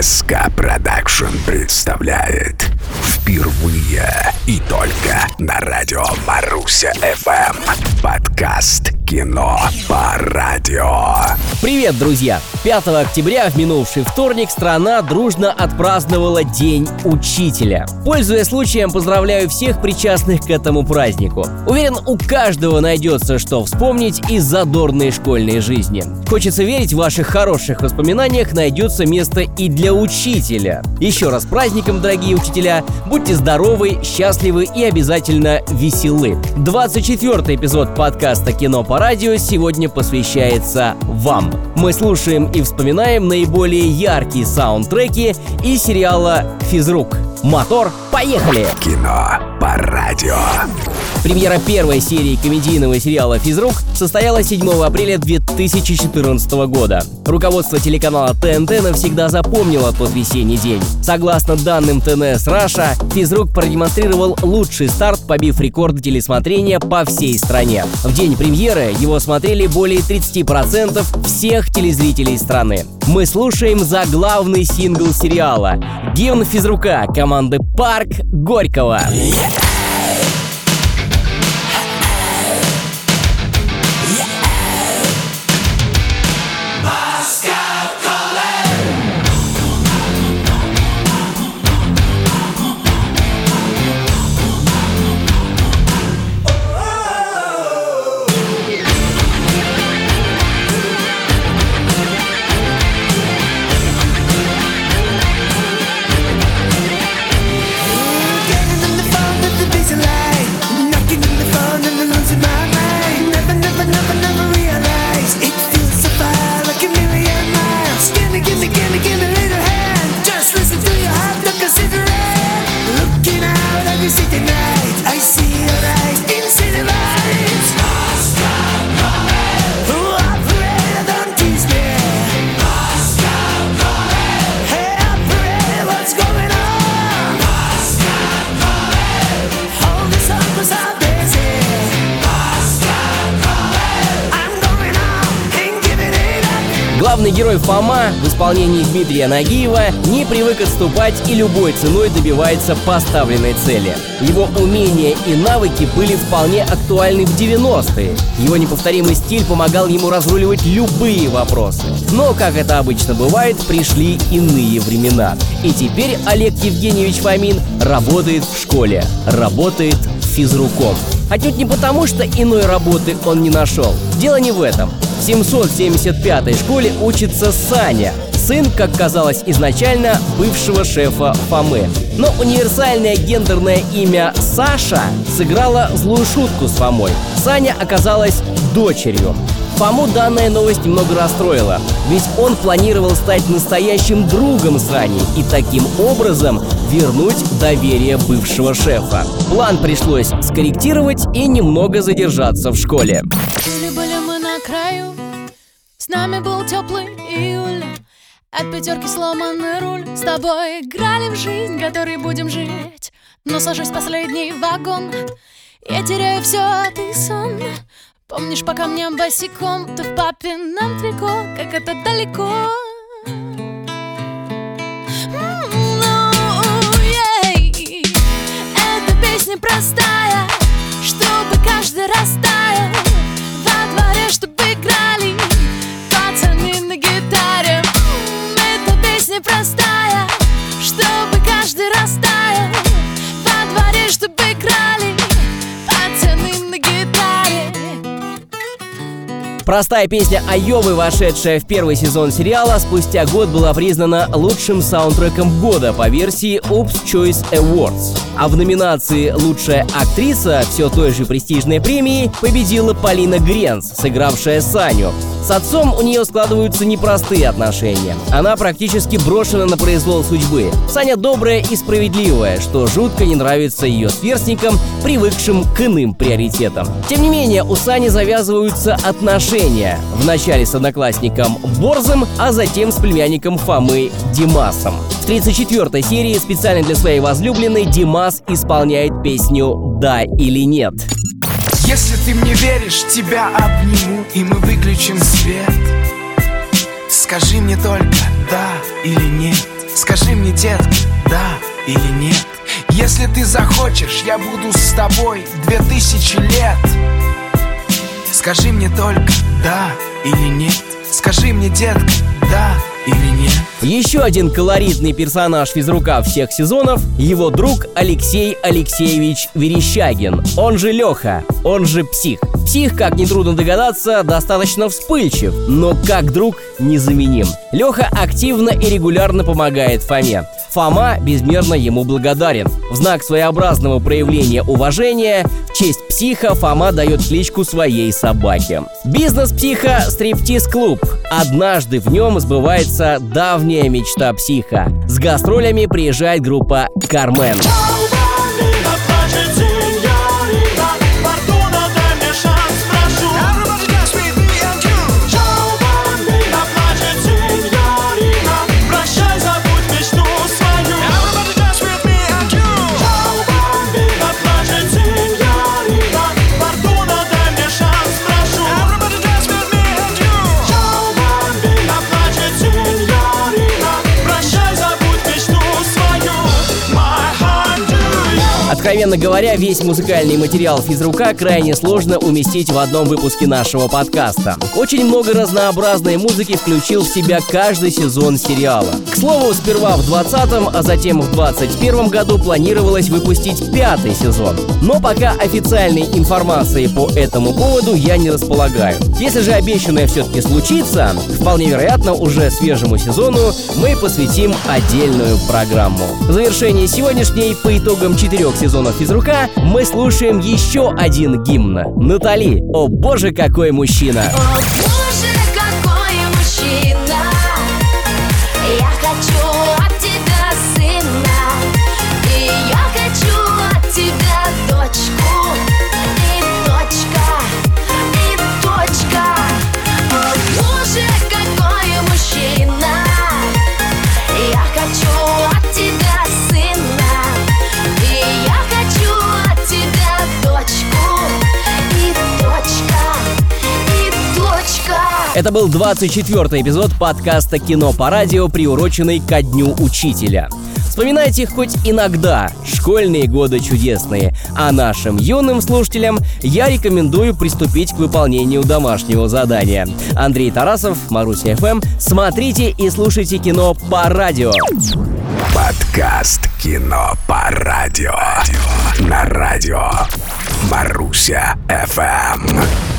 СК Production представляет Впервые и только на радио Маруся ФМ. Подкаст «Кино по радио» Привет, друзья! 5 октября в минувший вторник страна дружно отпраздновала День Учителя. Пользуясь случаем, поздравляю всех причастных к этому празднику. Уверен, у каждого найдется, что вспомнить из задорной школьной жизни. Хочется верить, в ваших хороших воспоминаниях найдется место и для учителя. Еще раз праздником, дорогие учителя! Будьте здоровы, счастливы и обязательно веселы. 24 эпизод подкаста «Кино по радио» сегодня посвящается вам. Мы слушаем и вспоминаем наиболее яркие саундтреки из сериала «Физрук». Мотор, поехали! Кино по радио Премьера первой серии комедийного сериала «Физрук» состоялась 7 апреля 2014 года. Руководство телеканала ТНТ навсегда запомнило тот весенний день. Согласно данным TNS Russia, «Физрук» продемонстрировал лучший старт, побив рекорд телесмотрения по всей стране. В день премьеры его смотрели более 30% всех телезрителей страны. Мы слушаем заглавный сингл сериала «Гимн физрука» команды «Парк Горького». Yeah! Главный герой Фома в исполнении Дмитрия Нагиева не привык отступать и любой ценой добивается поставленной цели. Его умения и навыки были вполне актуальны в 90-е. Его неповторимый стиль помогал ему разруливать любые вопросы. Но, как это обычно бывает, пришли иные времена. И теперь Олег Евгеньевич Фомин работает в школе, работает физруком. Отнюдь не потому, что иной работы он не нашел. Дело не в этом. В 775-й школе учится Саня, сын, как казалось изначально, бывшего шефа Фомы. Но универсальное гендерное имя Саша сыграло злую шутку с Фомой. Саня оказалась дочерью. Фому данная новость немного расстроила, ведь он планировал стать настоящим другом Сани и таким образом вернуть доверие бывшего шефа. План пришлось скорректировать и немного задержаться в школе. На краю, с нами был теплый июль От пятерки сломанный руль. С тобой играли в жизнь, которой будем жить. Но сажусь в последний вагон Я теряю все, а ты сон Помнишь, по камням босиком Ты в папином трико, как это далеко Простая песня Айовы, вошедшая в первый сезон сериала, спустя год была признана лучшим саундтреком года по версии Oops Choice Awards. А в номинации «Лучшая актриса» все той же престижной премии победила Полина Гренц, сыгравшая Саню. С отцом у нее складываются непростые отношения. Она практически брошена на произвол судьбы. Саня добрая и справедливая, что жутко не нравится ее сверстникам, привыкшим к иным приоритетам. Тем не менее, у Сани завязываются отношения. Вначале с одноклассником Борзом, а затем с племянником Фомы Димасом. В 34-й серии специально для своей возлюбленной Димас исполняет песню «Да или нет». Если ты мне веришь, тебя обниму И мы выключим свет. Скажи мне только да или нет мне, детка, да или нет Если ты захочешь, я буду с тобой две тысячи лет. Скажи мне только да или нет Скажи мне, детка, да или нет Еще один колоритный персонаж физрука всех сезонов – его друг Алексей Алексеевич Верещагин, он же Леха, он же Псих. Псих, как нетрудно догадаться, достаточно вспыльчив, но как друг незаменим. Леха активно и регулярно помогает Фоме. Фома безмерно ему благодарен. В знак своеобразного проявления уважения в честь психа Фома дает кличку своей собаке. Бизнес психа – стриптиз-клуб. Однажды в нем сбывается давняя мечта психа. С гастролями приезжает группа «Кармен». Откровенно говоря, весь музыкальный материал физрука крайне сложно уместить в одном выпуске нашего подкаста. Очень много разнообразной музыки включил в себя каждый сезон сериала. К слову, сперва в 20-м, а затем в 21 году планировалось выпустить пятый сезон. Но пока официальной информации по этому поводу я не располагаю. Если же обещанное все-таки случится, вполне вероятно, уже свежему сезону мы посвятим отдельную программу. В завершение сегодняшней по итогам четырех сезонов физрука мы слушаем еще один гимн. Натали, о боже, какой мужчина! О Это был 24-й эпизод подкаста «Кино по радио», приуроченный ко Дню Учителя. Вспоминайте хоть иногда школьные годы чудесные, а нашим юным слушателям я рекомендую приступить к выполнению домашнего задания. Андрей Тарасов, Маруся ФМ. Смотрите и слушайте кино по радио. Подкаст «Кино по радио». На радио Маруся ФМ.